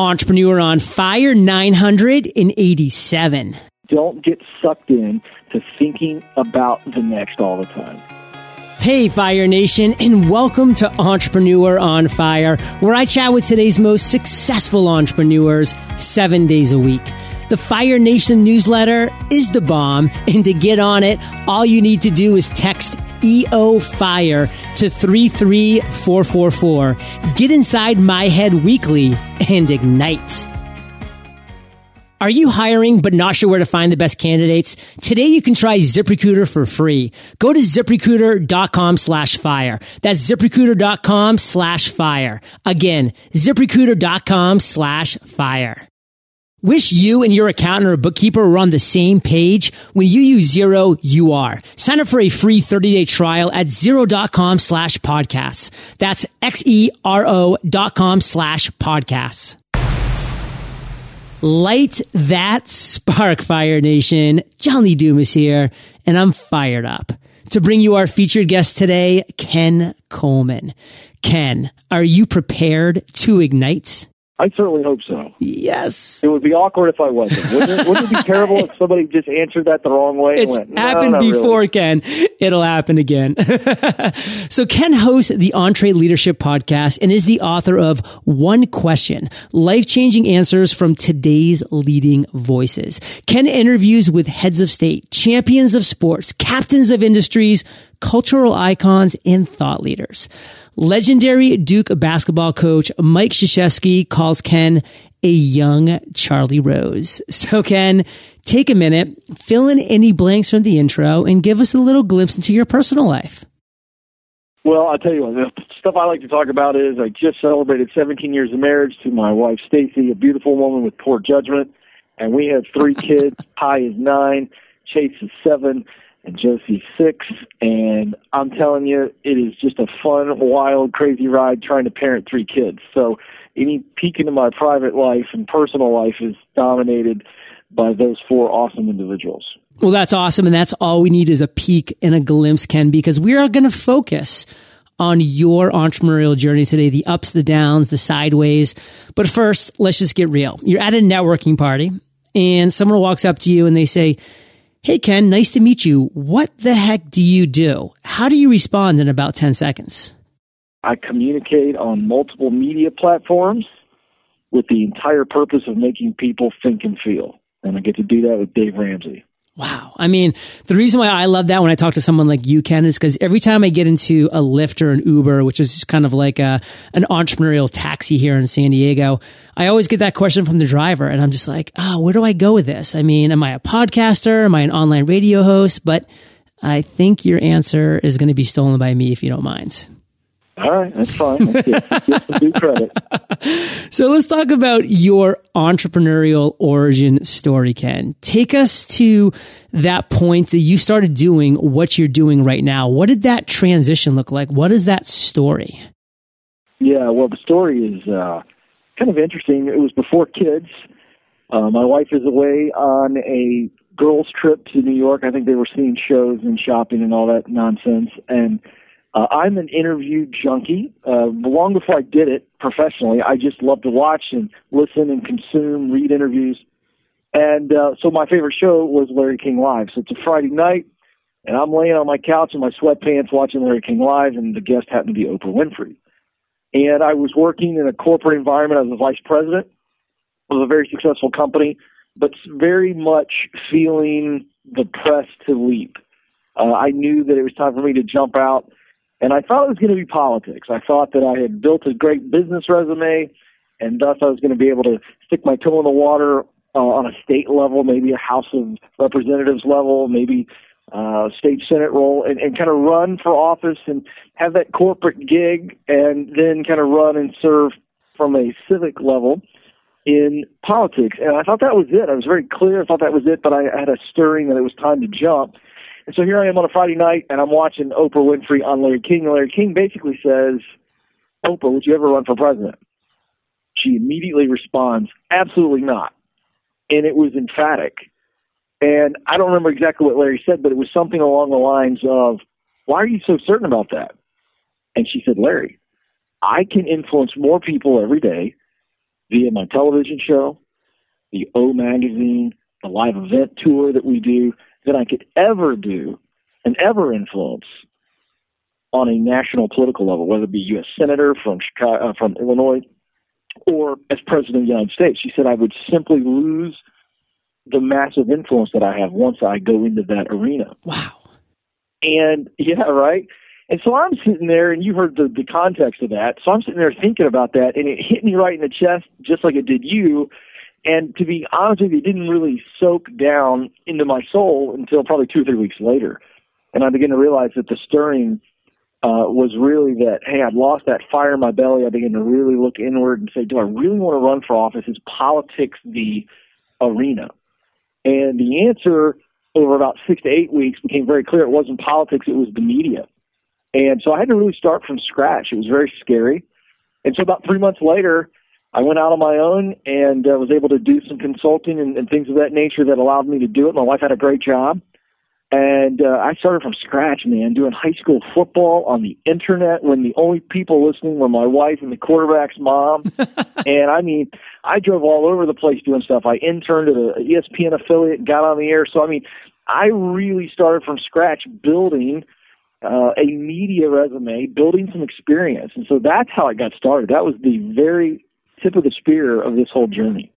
Entrepreneur on Fire 987. Don't get sucked in to thinking about the next all the time. Hey, Fire Nation, and welcome to Entrepreneur on Fire, where I chat with today's most successful entrepreneurs seven days a week. The Fire Nation newsletter is the bomb, and to get on it, all you need to do is text EO Fire to 33444. Get inside my head weekly and ignite. Are you hiring but not sure where to find the best candidates? Today you can try ZipRecruiter for free. Go to ziprecruiter.com slash fire. That's ziprecruiter.com slash fire. Again, ziprecruiter.com slash fire. Wish you and your accountant or bookkeeper were on the same page? When you use Xero, you are. Sign up for a free 30-day trial at xero.com slash podcasts. That's X-E-R-O dot com slash podcasts. Light that spark, Fire Nation. John Lee Dumas is here, and I'm fired up to bring you our featured guest today, Ken Coleman. Ken, are you prepared to ignite? I certainly hope so. Yes. It would be awkward if I wasn't. Wouldn't it, wouldn't it be terrible if somebody just answered that the wrong way? It's went, no, happened before, really. Ken. It'll happen again. so Ken hosts the EntreLeadership podcast and is the author of One Question, life-changing answers from today's leading voices. Ken interviews with heads of state, champions of sports, captains of industries, cultural icons, and thought leaders. Legendary Duke basketball coach Mike Krzyzewski calls Ken a young Charlie Rose. So Ken, take a minute, fill in any blanks from the intro, and give us a little glimpse into your personal life. Well, I'll tell you what, the stuff I like to talk about is I just celebrated 17 years of marriage to my wife, Stacy, a beautiful woman with poor judgment. And we have three kids. Ty is nine, Chase is seven, and Josie's six. And I'm telling you, it is just a fun, wild, crazy ride trying to parent three kids. So any peek into my private life and personal life is dominated by those four awesome individuals. Well, that's awesome. And that's all we need is a peek and a glimpse, Ken, because we are going to focus on your entrepreneurial journey today, the ups, the downs, the sideways. But first, let's just get real. You're at a networking party and someone walks up to you and they say, Hey, Ken, nice to meet you. What the heck do you do? How do you respond in about 10 seconds? I communicate on multiple media platforms with the entire purpose of making people think and feel. And I get to do that with Dave Ramsey. Wow. I mean, the reason why I love that when I talk to someone like you, Ken, is because every time I get into a Lyft or an Uber, which is kind of like a, an entrepreneurial taxi here in San Diego, I always get that question from the driver. And I'm just like, oh, where do I go with this? I mean, am I a podcaster? Am I an online radio host? But I think your answer is going to be stolen by me if you don't mind. All right, that's fine. That's good. Get some due credit. So let's talk about your entrepreneurial origin story, Ken. Take us to that point that you started doing what you're doing right now. What did that transition look like? What is that story? Yeah, well, the story is uh, kind of interesting. It was before kids. Uh, my wife is away on a girls' trip to New York. I think they were seeing shows and shopping and all that nonsense. And uh, I'm an interview junkie. Uh, long before I did it professionally, I just love to watch and listen and consume, read interviews. And uh, so my favorite show was Larry King Live. So it's a Friday night, and I'm laying on my couch in my sweatpants watching Larry King Live, and the guest happened to be Oprah Winfrey. And I was working in a corporate environment as a vice president of a very successful company, but very much feeling the press to leap. Uh, I knew that it was time for me to jump out and I thought it was going to be politics. I thought that I had built a great business resume, and thus I was going to be able to stick my toe in the water uh, on a state level, maybe a House of Representatives level, maybe uh, state senate role, and, and kind of run for office and have that corporate gig, and then kind of run and serve from a civic level in politics. And I thought that was it. I was very clear. I thought that was it, but I had a stirring that it was time to jump. And so here I am on a Friday night, and I'm watching Oprah Winfrey on Larry King. And Larry King basically says, Oprah, would you ever run for president? She immediately responds, absolutely not. And it was emphatic. And I don't remember exactly what Larry said, but it was something along the lines of, why are you so certain about that? And she said, Larry, I can influence more people every day via my television show, the O Magazine, the live event tour that we do, than I could ever do and ever influence on a national political level, whether it be U.S. Senator from Chicago, uh, from Illinois or as President of the United States. She said I would simply lose the massive influence that I have once I go into that arena. Wow. And yeah, right. And so I'm sitting there, and you heard the, the context of that. So I'm sitting there thinking about that, and it hit me right in the chest, just like it did you. And to be honest with you, it didn't really soak down into my soul until probably two or three weeks later. And I began to realize that the stirring uh, was really that, hey, I'd lost that fire in my belly. I began to really look inward and say, do I really want to run for office? Is politics the arena? And the answer over about six to eight weeks became very clear. It wasn't politics, it was the media. And so I had to really start from scratch. It was very scary. And so about three months later, I went out on my own and uh, was able to do some consulting and, and things of that nature that allowed me to do it. My wife had a great job. And uh, I started from scratch, man, doing high school football on the internet when the only people listening were my wife and the quarterback's mom. and I mean, I drove all over the place doing stuff. I interned at a ESPN affiliate, got on the air. So, I mean, I really started from scratch building uh, a media resume, building some experience. And so that's how I got started. That was the very tip of the spear of this whole journey.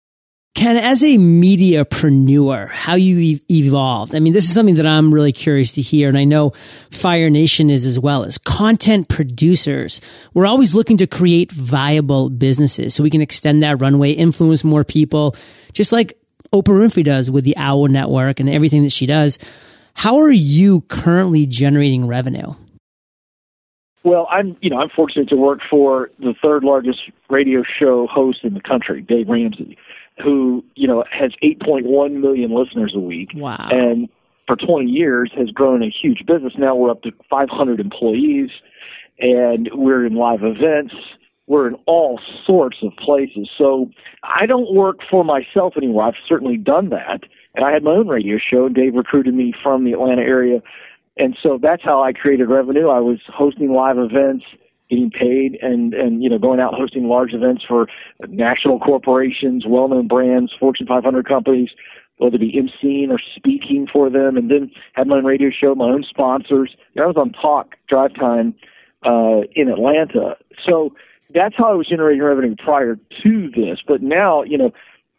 Ken, as a mediapreneur, how you evolved. I mean, this is something that I'm really curious to hear. And I know Fire Nation is as well as content producers. We're always looking to create viable businesses so we can extend that runway, influence more people, just like Oprah Winfrey does with the OWN Network and everything that she does. How are you currently generating revenue? Well, I'm you know I'm fortunate to work for the third largest radio show host in the country, Dave Ramsey, who you know has 8.1 million listeners a week. Wow! And for 20 years has grown a huge business. Now we're up to 500 employees, and we're in live events. We're in all sorts of places. So I don't work for myself anymore. I've certainly done that, and I had my own radio show. And Dave recruited me from the Atlanta area and so that's how I created revenue. I was hosting live events, getting paid, and and you know going out hosting large events for national corporations, well-known brands, Fortune 500 companies, whether it be emceeing or speaking for them, and then had my own radio show, my own sponsors. I was on Talk Drive Time uh, in Atlanta, so that's how I was generating revenue prior to this. But now, you know,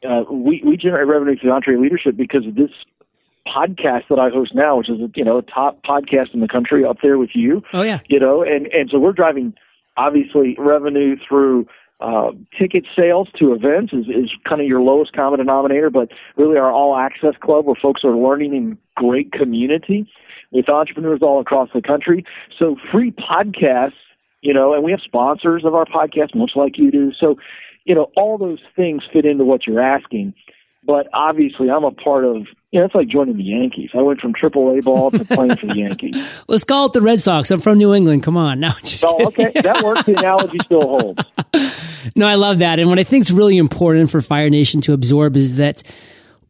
uh, we we generate revenue through EntreLeadership because of this podcast that I host now, which is you know a top podcast in the country, up there with you. Oh yeah, you know, and and so we're driving obviously revenue through uh, ticket sales to events is, is kind of your lowest common denominator, but really our all access club where folks are learning in great community with entrepreneurs all across the country. So free podcasts, you know, and we have sponsors of our podcast, much like you do. So, you know, all those things fit into what you're asking. But obviously, I'm a part of. Know, it's like joining the Yankees. I went from Triple A ball to playing for the Yankees. Let's call it the Red Sox. I'm from New England. Come on, now. Just oh, okay, that works. The analogy still holds. no, I love that. And what I think is really important for Fire Nation to absorb is that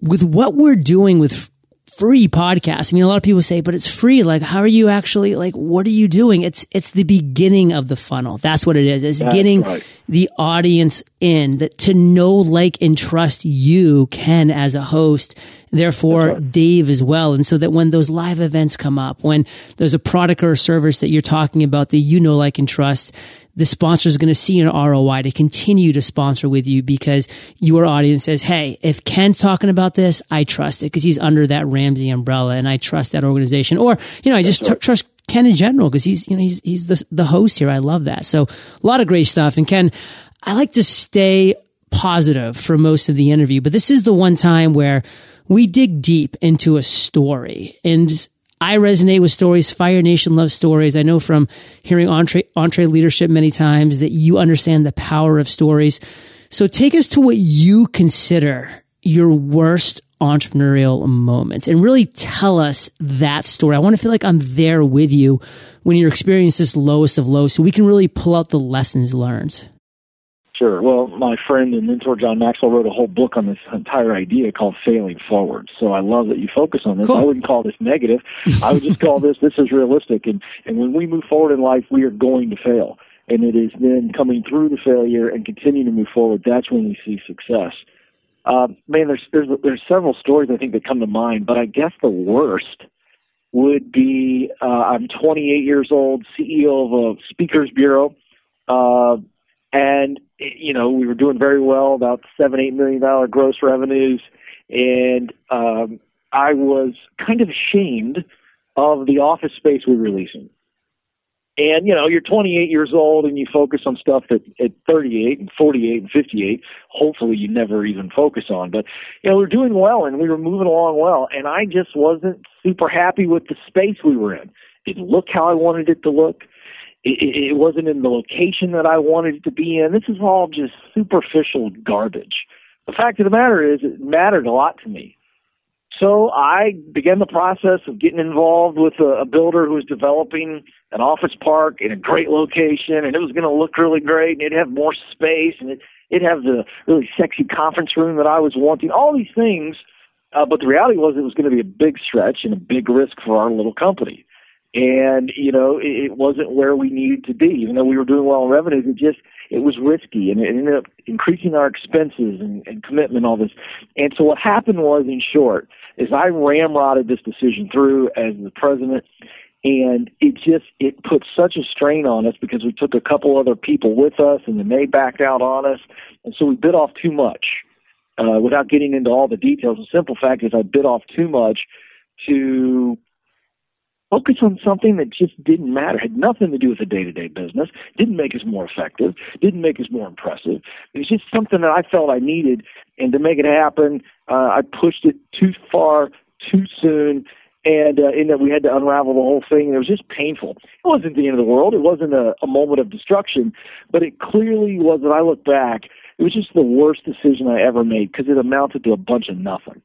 with what we're doing with free podcast. I mean, a lot of people say, but it's free. Like, how are you actually, like, what are you doing? It's, it's the beginning of the funnel. That's what it is. It's That's getting right. the audience in that to know, like, and trust you, Ken, as a host. Therefore, right. Dave as well. And so that when those live events come up, when there's a product or a service that you're talking about that you know, like, and trust, the sponsor is going to see an ROI to continue to sponsor with you because your audience says, Hey, if Ken's talking about this, I trust it because he's under that Ramsey umbrella and I trust that organization. Or, you know, I just t- trust Ken in general because he's, you know, he's, he's the, the host here. I love that. So a lot of great stuff. And Ken, I like to stay positive for most of the interview, but this is the one time where we dig deep into a story and I resonate with stories. Fire Nation loves stories. I know from hearing Entre, leadership many times that you understand the power of stories. So take us to what you consider your worst entrepreneurial moments and really tell us that story. I want to feel like I'm there with you when you're experiencing this lowest of lows so we can really pull out the lessons learned. Sure. Well, my friend and mentor John Maxwell wrote a whole book on this entire idea called failing forward. So I love that you focus on this. Cool. I wouldn't call this negative. I would just call this this is realistic and and when we move forward in life we are going to fail. and it is then coming through the failure and continuing to move forward. That's when we see success. Uh, man, there's there's there's several stories I think that come to mind, but I guess the worst would be uh, I'm 28 years old, CEO of a speakers bureau, uh, and you know we were doing very well, about seven eight million dollar gross revenues, and um, I was kind of ashamed of the office space we were leasing. And you know, you're 28 years old and you focus on stuff that at 38 and 48 and 58, hopefully you never even focus on. But you know, we we're doing well and we were moving along well, and I just wasn't super happy with the space we were in. Didn't look how I wanted it to look. It, it, wasn't in the location that I wanted it to be in. This is all just superficial garbage. The fact of the matter is, it mattered a lot to me. So I began the process of getting involved with a, a builder who was developing an office park in a great location, and it was going to look really great, and it'd have more space, and it, it'd have the really sexy conference room that I was wanting. All these things, uh, but the reality was it was going to be a big stretch and a big risk for our little company. And you know, it, wasn't where we needed to be. Even though we were doing well in revenues, it just it was risky, and it ended up increasing our expenses and, and commitment, all this. And so what happened was, in short, is I ramrodded this decision through as the president, and it just it put such a strain on us because we took a couple other people with us, and then they backed out on us, and so we bit off too much. Uh, without getting into all the details, the simple fact is I bit off too much to focus on something that just didn't matter, had nothing to do with the day to day business, didn't make us more effective, didn't make us more impressive. It was just something that I felt I needed, and to make it happen, uh, I pushed it too far, too soon, and uh, in that we had to unravel the whole thing. It was just painful. It wasn't the end of the world. It wasn't a, a moment of destruction, but it clearly was. When I look back, it was just the worst decision I ever made because it amounted to a bunch of nothing.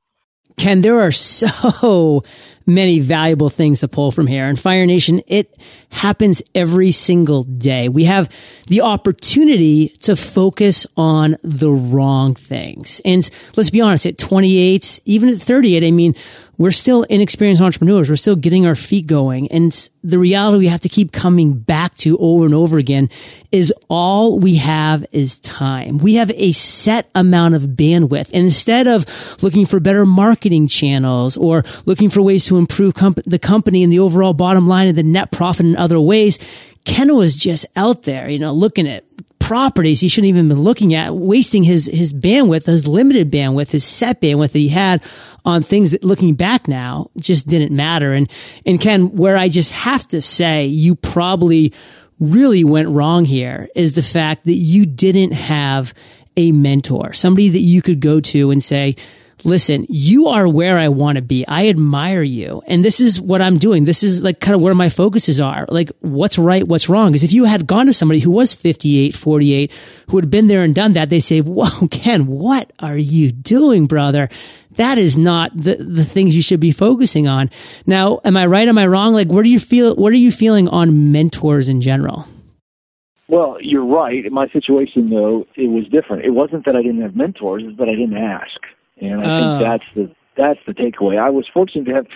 Ken, there are so many valuable things to pull from here. And Fire Nation, it happens every single day. We have the opportunity to focus on the wrong things. And let's be honest, at 28, even at 38, I mean, we're still inexperienced entrepreneurs. We're still getting our feet going. And the reality we have to keep coming back to over and over again is all we have is time. We have a set amount of bandwidth. And instead of looking for better marketing channels or looking for ways to improve comp- the company and the overall bottom line and the net profit in other ways, Ken was just out there, you know, looking at properties he shouldn't even been looking at, wasting his, his bandwidth, his limited bandwidth, his set bandwidth that he had on things that looking back now just didn't matter. And, and Ken, where I just have to say you probably really went wrong here is the fact that you didn't have a mentor, somebody that you could go to and say, listen, you are where I want to be. I admire you. And this is what I'm doing. This is like kind of where my focuses are. Like what's right, what's wrong. Because if you had gone to somebody who was 58, 48, who had been there and done that, they say, whoa, Ken, what are you doing, brother? That is not the, the things you should be focusing on. Now, am I right? Am I wrong? Like, what do you feel, what are you feeling on mentors in general? Well, you're right. In my situation, though, it was different. It wasn't that I didn't have mentors; it's that I didn't ask. And I uh. think oh. that's the that's the takeaway. I was fortunate to have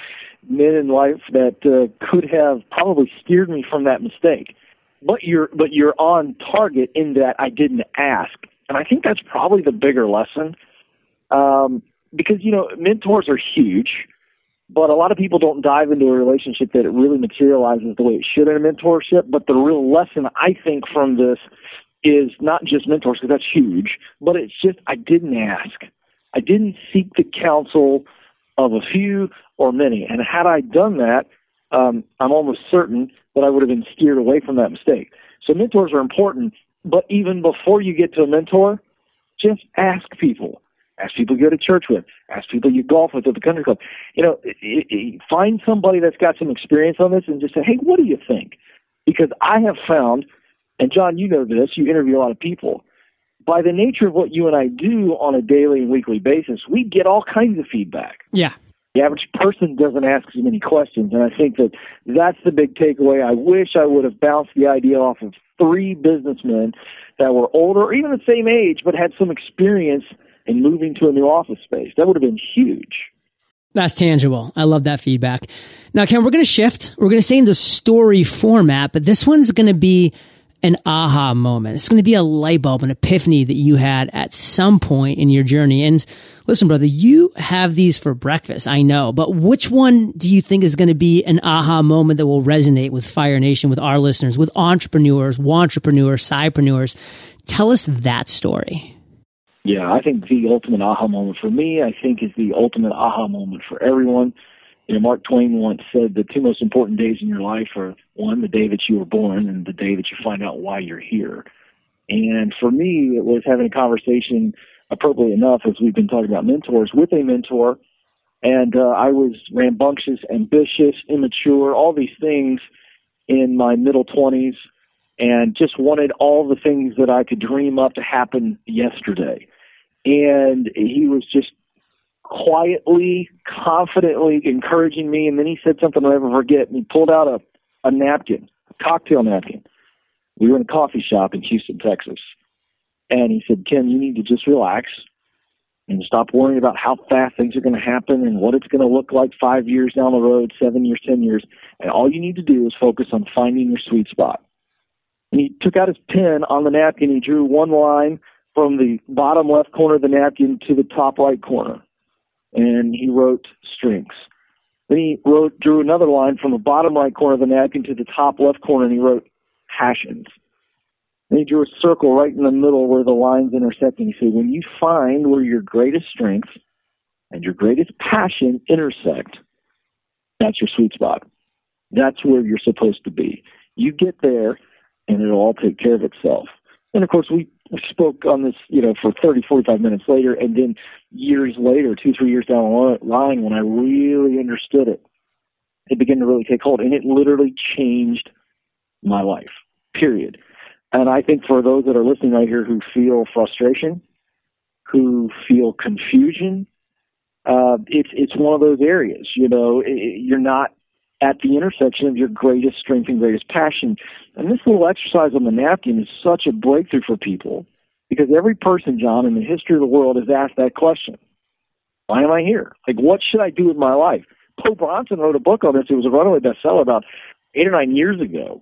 men in life that uh, could have probably steered me from that mistake. But you're but you're on target in that I didn't ask, and I think that's probably the bigger lesson. Um, because you know mentors are huge, but a lot of people don't dive into a relationship that it really materializes the way it should in a mentorship. But the real lesson I think from this is not just mentors because that's huge, but it's just I didn't ask. I didn't seek the counsel of a few or many. And had I done that, um, I'm almost certain that I would have been steered away from that mistake. So mentors are important, but even before you get to a mentor, just ask people. Ask people you go to church with. Ask people you golf with at the country club. You know, it, it, find somebody that's got some experience on this and just say, hey, what do you think? Because I have found, and John, you know this, you interview a lot of people by the nature of what you and I do on a daily and weekly basis, we get all kinds of feedback. Yeah. The average person doesn't ask as many questions, and I think that that's the big takeaway. I wish I would have bounced the idea off of three businessmen that were older, or even the same age, but had some experience in moving to a new office space. That would have been huge. That's tangible. I love that feedback. Now, Ken, we're going to shift. We're going to stay in the story format, but this one's going to be an aha moment. It's going to be a light bulb, an epiphany that you had at some point in your journey. And listen, brother, you have these for breakfast. I know, but which one do you think is going to be an aha moment that will resonate with Fire Nation, with our listeners, with entrepreneurs, entrepreneurs, sidepreneurs? Tell us that story. Yeah, I think the ultimate aha moment for me, I think, is the ultimate aha moment for everyone. You know, Mark Twain once said the two most important days in your life are one, the day that you were born, and the day that you find out why you're here. And for me, it was having a conversation, appropriately enough, as we've been talking about mentors, with a mentor. And uh, I was rambunctious, ambitious, immature, all these things in my middle 20s, and just wanted all the things that I could dream up to happen yesterday. And he was just quietly, confidently encouraging me. And then he said something I'll never forget. And he pulled out a, a napkin, a cocktail napkin. We were in a coffee shop in Houston, Texas. And he said, Ken, you need to just relax and stop worrying about how fast things are going to happen and what it's going to look like five years down the road, seven years, ten years. And all you need to do is focus on finding your sweet spot. And he took out his pen on the napkin. He drew one line from the bottom left corner of the napkin to the top right corner and he wrote strengths. Then he wrote drew another line from the bottom right corner of the napkin to the top left corner, and he wrote passions. Then he drew a circle right in the middle where the lines intersect, and he said, "When you find where your greatest strengths and your greatest passion intersect, that's your sweet spot. That's where you're supposed to be. You get there, and it'll all take care of itself." And of course, we spoke on this, you know, for 30, 45 minutes later, and then years later, two, three years down the line, when I really understood it, it began to really take hold, and it literally changed my life. Period. And I think for those that are listening right here who feel frustration, who feel confusion, uh, it's it's one of those areas. You know, it, you're not at the intersection of your greatest strength and greatest passion. And this little exercise on the napkin is such a breakthrough for people because every person, John, in the history of the world has asked that question. Why am I here? Like, what should I do with my life? Po Bronson wrote a book on this. It was a runaway bestseller about eight or nine years ago.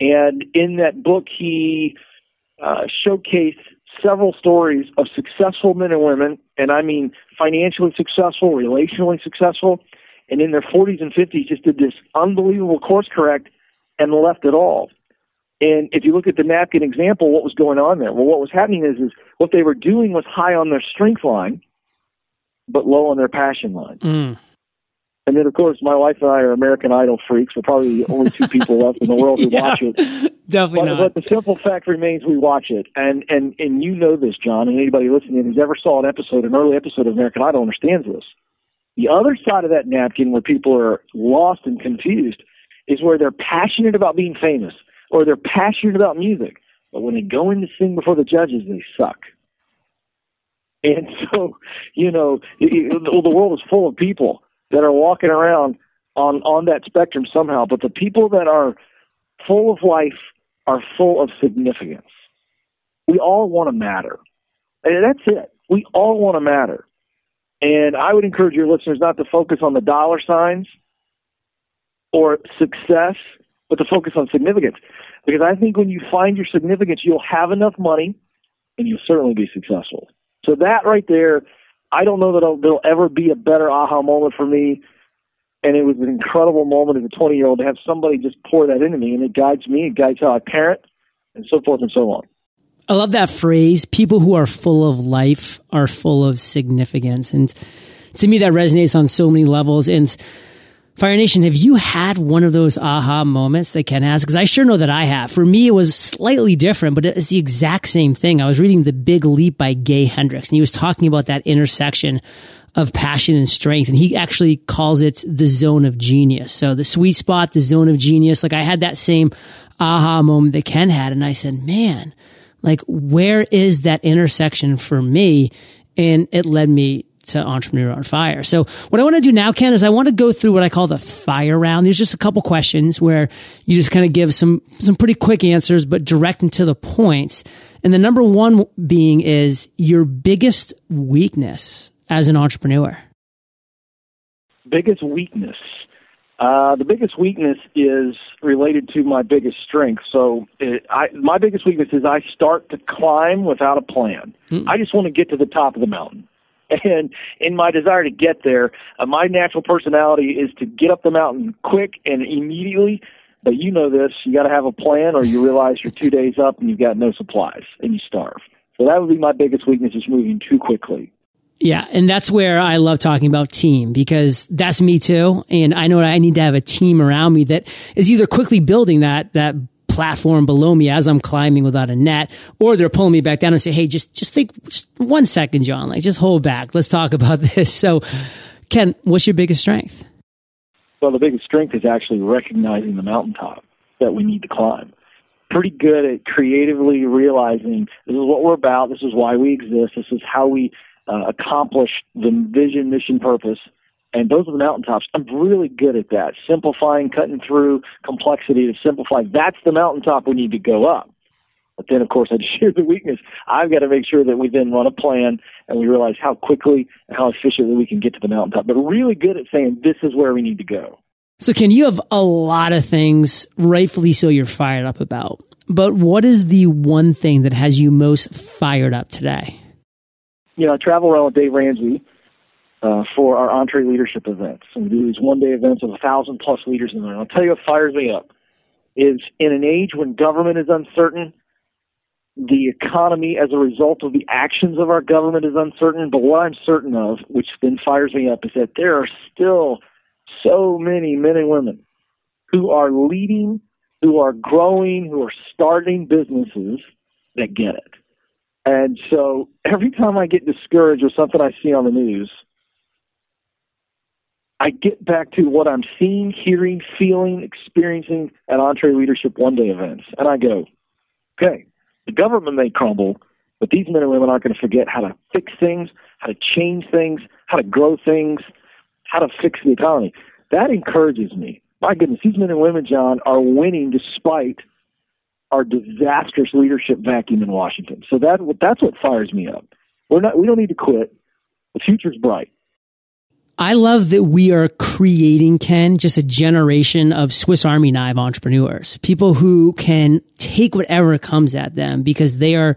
And in that book, he uh, showcased several stories of successful men and women, and I mean financially successful, relationally successful, and in their 40s and 50s just did this unbelievable course correct and left it all. And if you look at the napkin example, what was going on there? Well, what was happening is, is what they were doing was high on their strength line, but low on their passion line. Mm. And then, of course, my wife and I are American Idol freaks. We're probably the only two people left in the world who yeah, watch it. Definitely but, not. But the simple fact remains, we watch it, and and and you know this, John, and anybody listening who's ever saw an episode, an early episode of American Idol, understands this. The other side of that napkin where people are lost and confused is where they're passionate about being famous or they're passionate about music, but when they go in to sing before the judges, they suck. And so, you know, the world is full of people that are walking around on on that spectrum somehow, but the people that are full of life are full of significance. We all want to matter. And that's it. We all want to matter. And I would encourage your listeners not to focus on the dollar signs or success, but to focus on significance. Because I think when you find your significance, you'll have enough money and you'll certainly be successful. So that right there, I don't know that there'll ever be a better aha moment for me. And it was an incredible moment as a 20 year old to have somebody just pour that into me, and it guides me, it guides how I parent, and so forth and so on. I love that phrase. People who are full of life are full of significance. And to me, that resonates on so many levels. And Fire Nation, have you had one of those aha moments that Ken has? Because I sure know that I have. For me, it was slightly different, but it's the exact same thing. I was reading The Big Leap by Gay Hendricks, and he was talking about that intersection of passion and strength. And he actually calls it the zone of genius. So the sweet spot, the zone of genius. Like I had that same aha moment that Ken had. And I said, man, like, where is that intersection for me? And it led me to Entrepreneur on Fire. So what I want to do now, Ken, is I want to go through what I call the fire round. There's just a couple questions where you just kind of give some, some pretty quick answers, but direct and to the point. And the number one being is your biggest weakness as an entrepreneur. Biggest weakness. Uh, the biggest weakness is related to my biggest strength. So, it, I, my biggest weakness is I start to climb without a plan. Mm. I just want to get to the top of the mountain. And in my desire to get there, uh, my natural personality is to get up the mountain quick and immediately. But you know this, you got to have a plan, or you realize you're two days up and you've got no supplies and you starve. So that would be my biggest weakness is moving too quickly. Yeah, and that's where I love talking about team because that's me too. And I know I need to have a team around me that is either quickly building that that platform below me as I'm climbing without a net, or they're pulling me back down and say, "Hey, just just think, just one second, John. Like, just hold back. Let's talk about this." So, Ken, what's your biggest strength? Well, the biggest strength is actually recognizing the mountaintop that we need to climb. Pretty good at creatively realizing this is what we're about. This is why we exist. This is how we uh, accomplish the vision, mission, purpose. And those are the mountaintops. I'm really good at that. Simplifying, cutting through complexity to simplify. That's the mountaintop we need to go up. But then, of course, I share the weakness. I've got to make sure that we then run a plan and we realize how quickly and how efficiently we can get to the mountaintop. But really good at saying this is where we need to go. So, Ken, you have a lot of things, rightfully so, you're fired up about. But what is the one thing that has you most fired up today? You know, I travel around with Dave Ramsey uh, for our EntreLeadership events. And we do these one day events with a thousand plus leaders in there. And I'll tell you what fires me up is in an age when government is uncertain, the economy as a result of the actions of our government is uncertain. But what I'm certain of, which then fires me up, is that there are still so many men and women who are leading, who are growing, who are starting businesses that get it. And so every time I get discouraged with something I see on the news, I get back to what I'm seeing, hearing, feeling, experiencing at EntreLeadership One Day events. And I go, okay, the government may crumble, but these men and women aren't going to forget how to fix things, how to change things, how to grow things, how to fix the economy. That encourages me. My goodness, these men and women, John, are winning despite our disastrous leadership vacuum in Washington. So that that's what fires me up. We're not we don't need to quit. The future's bright. I love that we are creating, Ken, just a generation of Swiss Army knife entrepreneurs, people who can take whatever comes at them because they are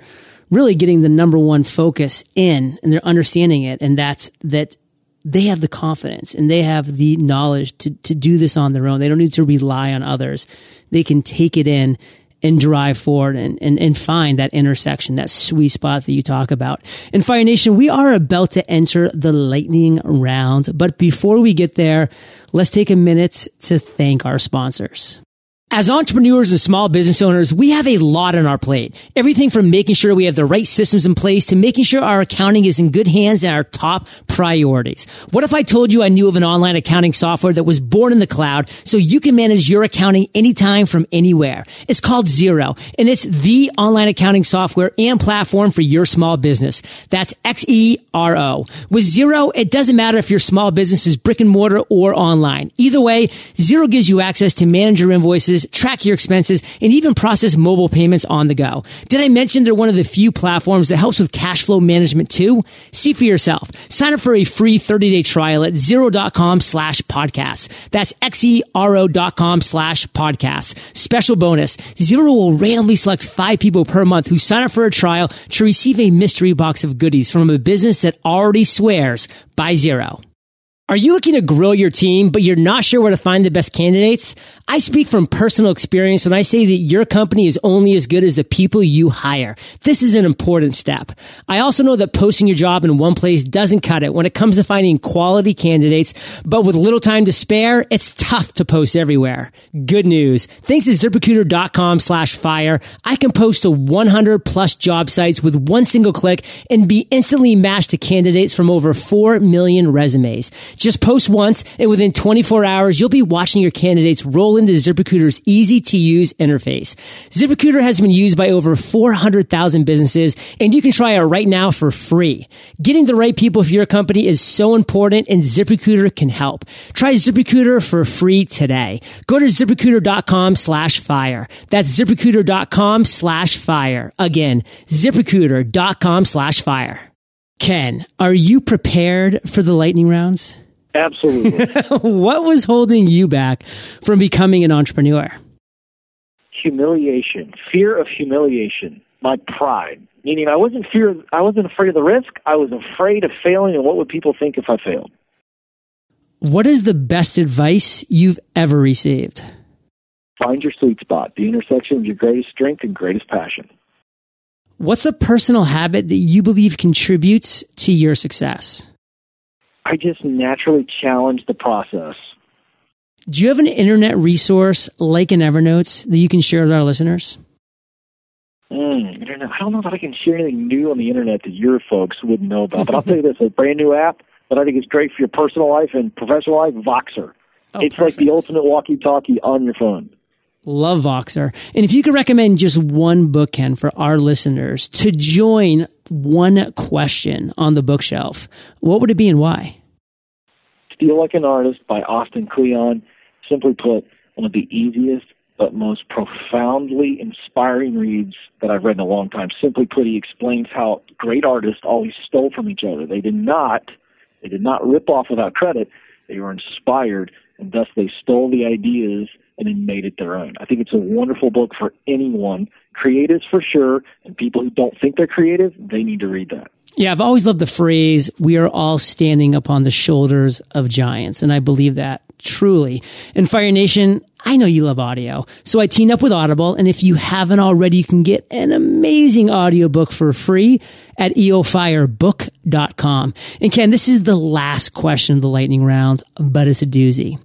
really getting the number one focus in and they're understanding it. And that's that they have the confidence and they have the knowledge to, to do this on their own. They don't need to rely on others. They can take it in and drive forward and, and, and find that intersection, that sweet spot that you talk about. And Fire Nation, we are about to enter the lightning round. But before we get there, let's take a minute to thank our sponsors. As entrepreneurs and small business owners, we have a lot on our plate. Everything from making sure we have the right systems in place to making sure our accounting is in good hands and our top priorities. What if I told you I knew of an online accounting software that was born in the cloud so you can manage your accounting anytime from anywhere? It's called Xero and it's the online accounting software and platform for your small business. That's X-E-R-O. With Xero, it doesn't matter if your small business is brick and mortar or online. Either way, Xero gives you access to manage your invoices track your expenses, and even process mobile payments on the go. Did I mention they're one of the few platforms that helps with cash flow management too? See for yourself. Sign up for a free 30 day trial at xero.com slash podcasts. That's xero.com slash podcasts. Special bonus. Xero will randomly select five people per month who sign up for a trial to receive a mystery box of goodies from a business that already swears by Xero. Are you looking to grow your team, but you're not sure where to find the best candidates? I speak from personal experience when I say that your company is only as good as the people you hire. This is an important step. I also know that posting your job in one place doesn't cut it when it comes to finding quality candidates, but with little time to spare, it's tough to post everywhere. Good news. Thanks to ziprecruiter.com slash fire, I can post to 100 plus job sites with one single click and be instantly matched to candidates from over 4 million resumes. Just post once and within 24 hours, you'll be watching your candidates roll into ZipRecruiter's easy to use interface. ZipRecruiter has been used by over 400,000 businesses and you can try it right now for free. Getting the right people for your company is so important and ZipRecruiter can help. Try ZipRecruiter for free today. Go to ziprecruiter.com slash fire. That's ziprecruiter.com slash fire. Again, ziprecruiter.com slash fire. Ken, are you prepared for the lightning rounds? Absolutely. what was holding you back from becoming an entrepreneur? Humiliation, fear of humiliation, my pride. Meaning, I wasn't fear. I wasn't afraid of the risk. I was afraid of failing, and what would people think if I failed? What is the best advice you've ever received? Find your sweet spot, the intersection of your greatest strength and greatest passion. What's a personal habit that you believe contributes to your success? I just naturally challenge the process. Do you have an internet resource like an Evernote that you can share with our listeners? Mm, I don't know if I can share anything new on the internet that your folks wouldn't know about, but I'll tell you this: a brand new app that I think is great for your personal life and professional life, Voxer. Oh, it's perfect. like the ultimate walkie-talkie on your phone. Love Voxer. And if you could recommend just one book, Ken, for our listeners to join one question on the bookshelf, what would it be and why? Steal Like an Artist by Austin Kleon. Simply put, one of the easiest but most profoundly inspiring reads that I've read in a long time. Simply put, he explains how great artists always stole from each other. They did not, they did not rip off without credit. They were inspired, and thus they stole the ideas and then made it their own. I think it's a wonderful book for anyone, creatives for sure, and people who don't think they're creative, they need to read that. Yeah, I've always loved the phrase, we are all standing upon the shoulders of giants. And I believe that truly. And Fire Nation, I know you love audio. So I teamed up with Audible. And if you haven't already, you can get an amazing audiobook for free at eofirebook.com. And Ken, this is the last question of the lightning round, but it's a doozy.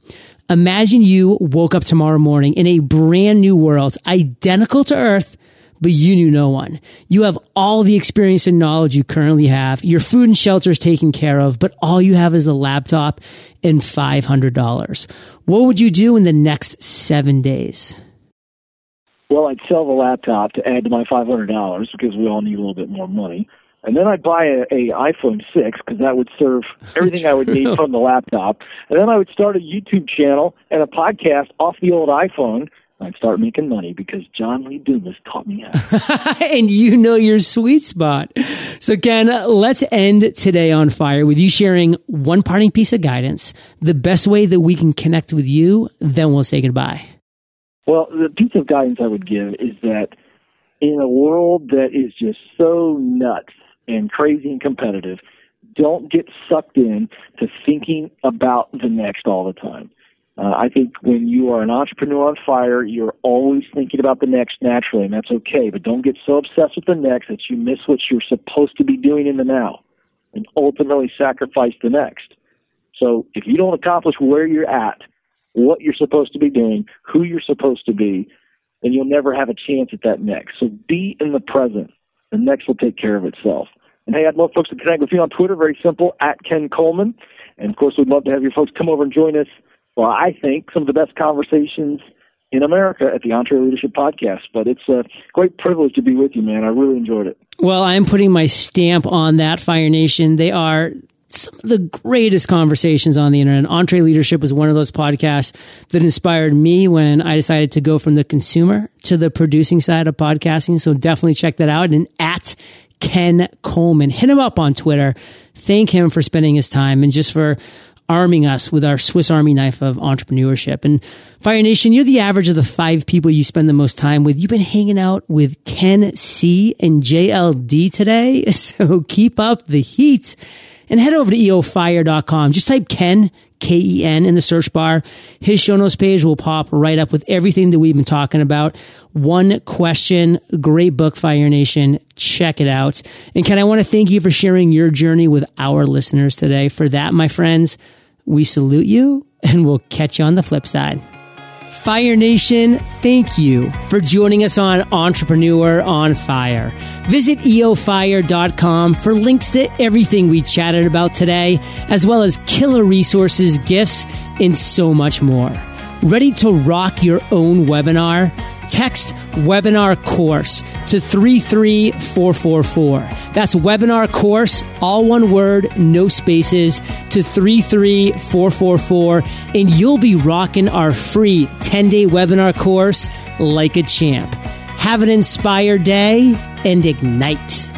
Imagine you woke up tomorrow morning in a brand new world, identical to Earth, but you knew no one. You have all the experience and knowledge you currently have. Your food and shelter is taken care of, but all you have is a laptop and $500. What would you do in the next seven days? Well, I'd sell the laptop to add to my $500 because we all need a little bit more money. And then I'd buy a, a iPhone 6 because that would serve everything I would need from the laptop. And then I would start a YouTube channel and a podcast off the old iPhone. I'd start making money because John Lee Dumas taught me how. and you know your sweet spot. So Ken, let's end today on fire with you sharing one parting piece of guidance, the best way that we can connect with you, then we'll say goodbye. Well, the piece of guidance I would give is that in a world that is just so nuts and crazy and competitive, don't get sucked in to thinking about the next all the time. Uh, I think when you are an entrepreneur on fire, you're always thinking about the next naturally, and that's okay. But don't get so obsessed with the next that you miss what you're supposed to be doing in the now and ultimately sacrifice the next. So if you don't accomplish where you're at, what you're supposed to be doing, who you're supposed to be, then you'll never have a chance at that next. So be in the present. The next will take care of itself. And hey, I'd love folks to connect with me on Twitter. Very simple, at Ken Coleman. And of course, we'd love to have your folks come over and join us. Well, I think some of the best conversations in America at the EntreLeadership Podcast. But it's a great privilege to be with you, man. I really enjoyed it. Well, I'm putting my stamp on that, Fire Nation. They are some of the greatest conversations on the internet. EntreLeadership was one of those podcasts that inspired me when I decided to go from the consumer to the producing side of podcasting. So definitely check that out. And at Ken Coleman. Hit him up on Twitter. Thank him for spending his time and just for arming us with our Swiss Army knife of entrepreneurship. And Fire Nation, you're the average of the five people you spend the most time with. You've been hanging out with Ken C and JLD today. So keep up the heat and head over to eofire.com. Just type Ken K-E-N in the search bar. His show notes page will pop right up with everything that we've been talking about. One question, great book, Fire Nation. Check it out. And Ken, I want to thank you for sharing your journey with our listeners today. For that, my friends, we salute you and we'll catch you on the flip side. Fire Nation, thank you for joining us on Entrepreneur on Fire. Visit eofire.com for links to everything we chatted about today, as well as killer resources, gifts, and so much more. Ready to rock your own webinar? Text webinar course to 33444. That's webinar course, all one word, no spaces, to 33444, and you'll be rocking our free 10 day webinar course like a champ. Have an inspired day and ignite.